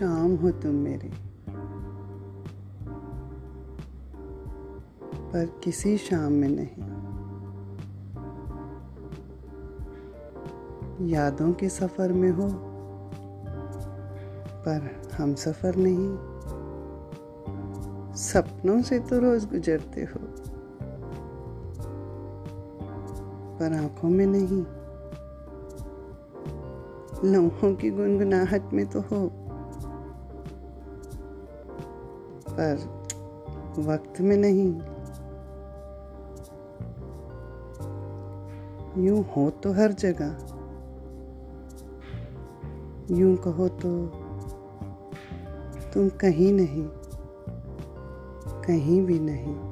शाम हो तुम मेरी। पर किसी शाम में नहीं। यादों के सफ़र में हो, पर हम सफ़र नहीं। सपनों से तो रोज गुजरते हो, पर आँखों में नहीं। लम्हों की गुनगुनाहट में तो हो पर वक्त में नहीं। यूँ हो तो हर जगह। यूँ कहो तो तुम कहीं नहीं, कहीं भी नहीं।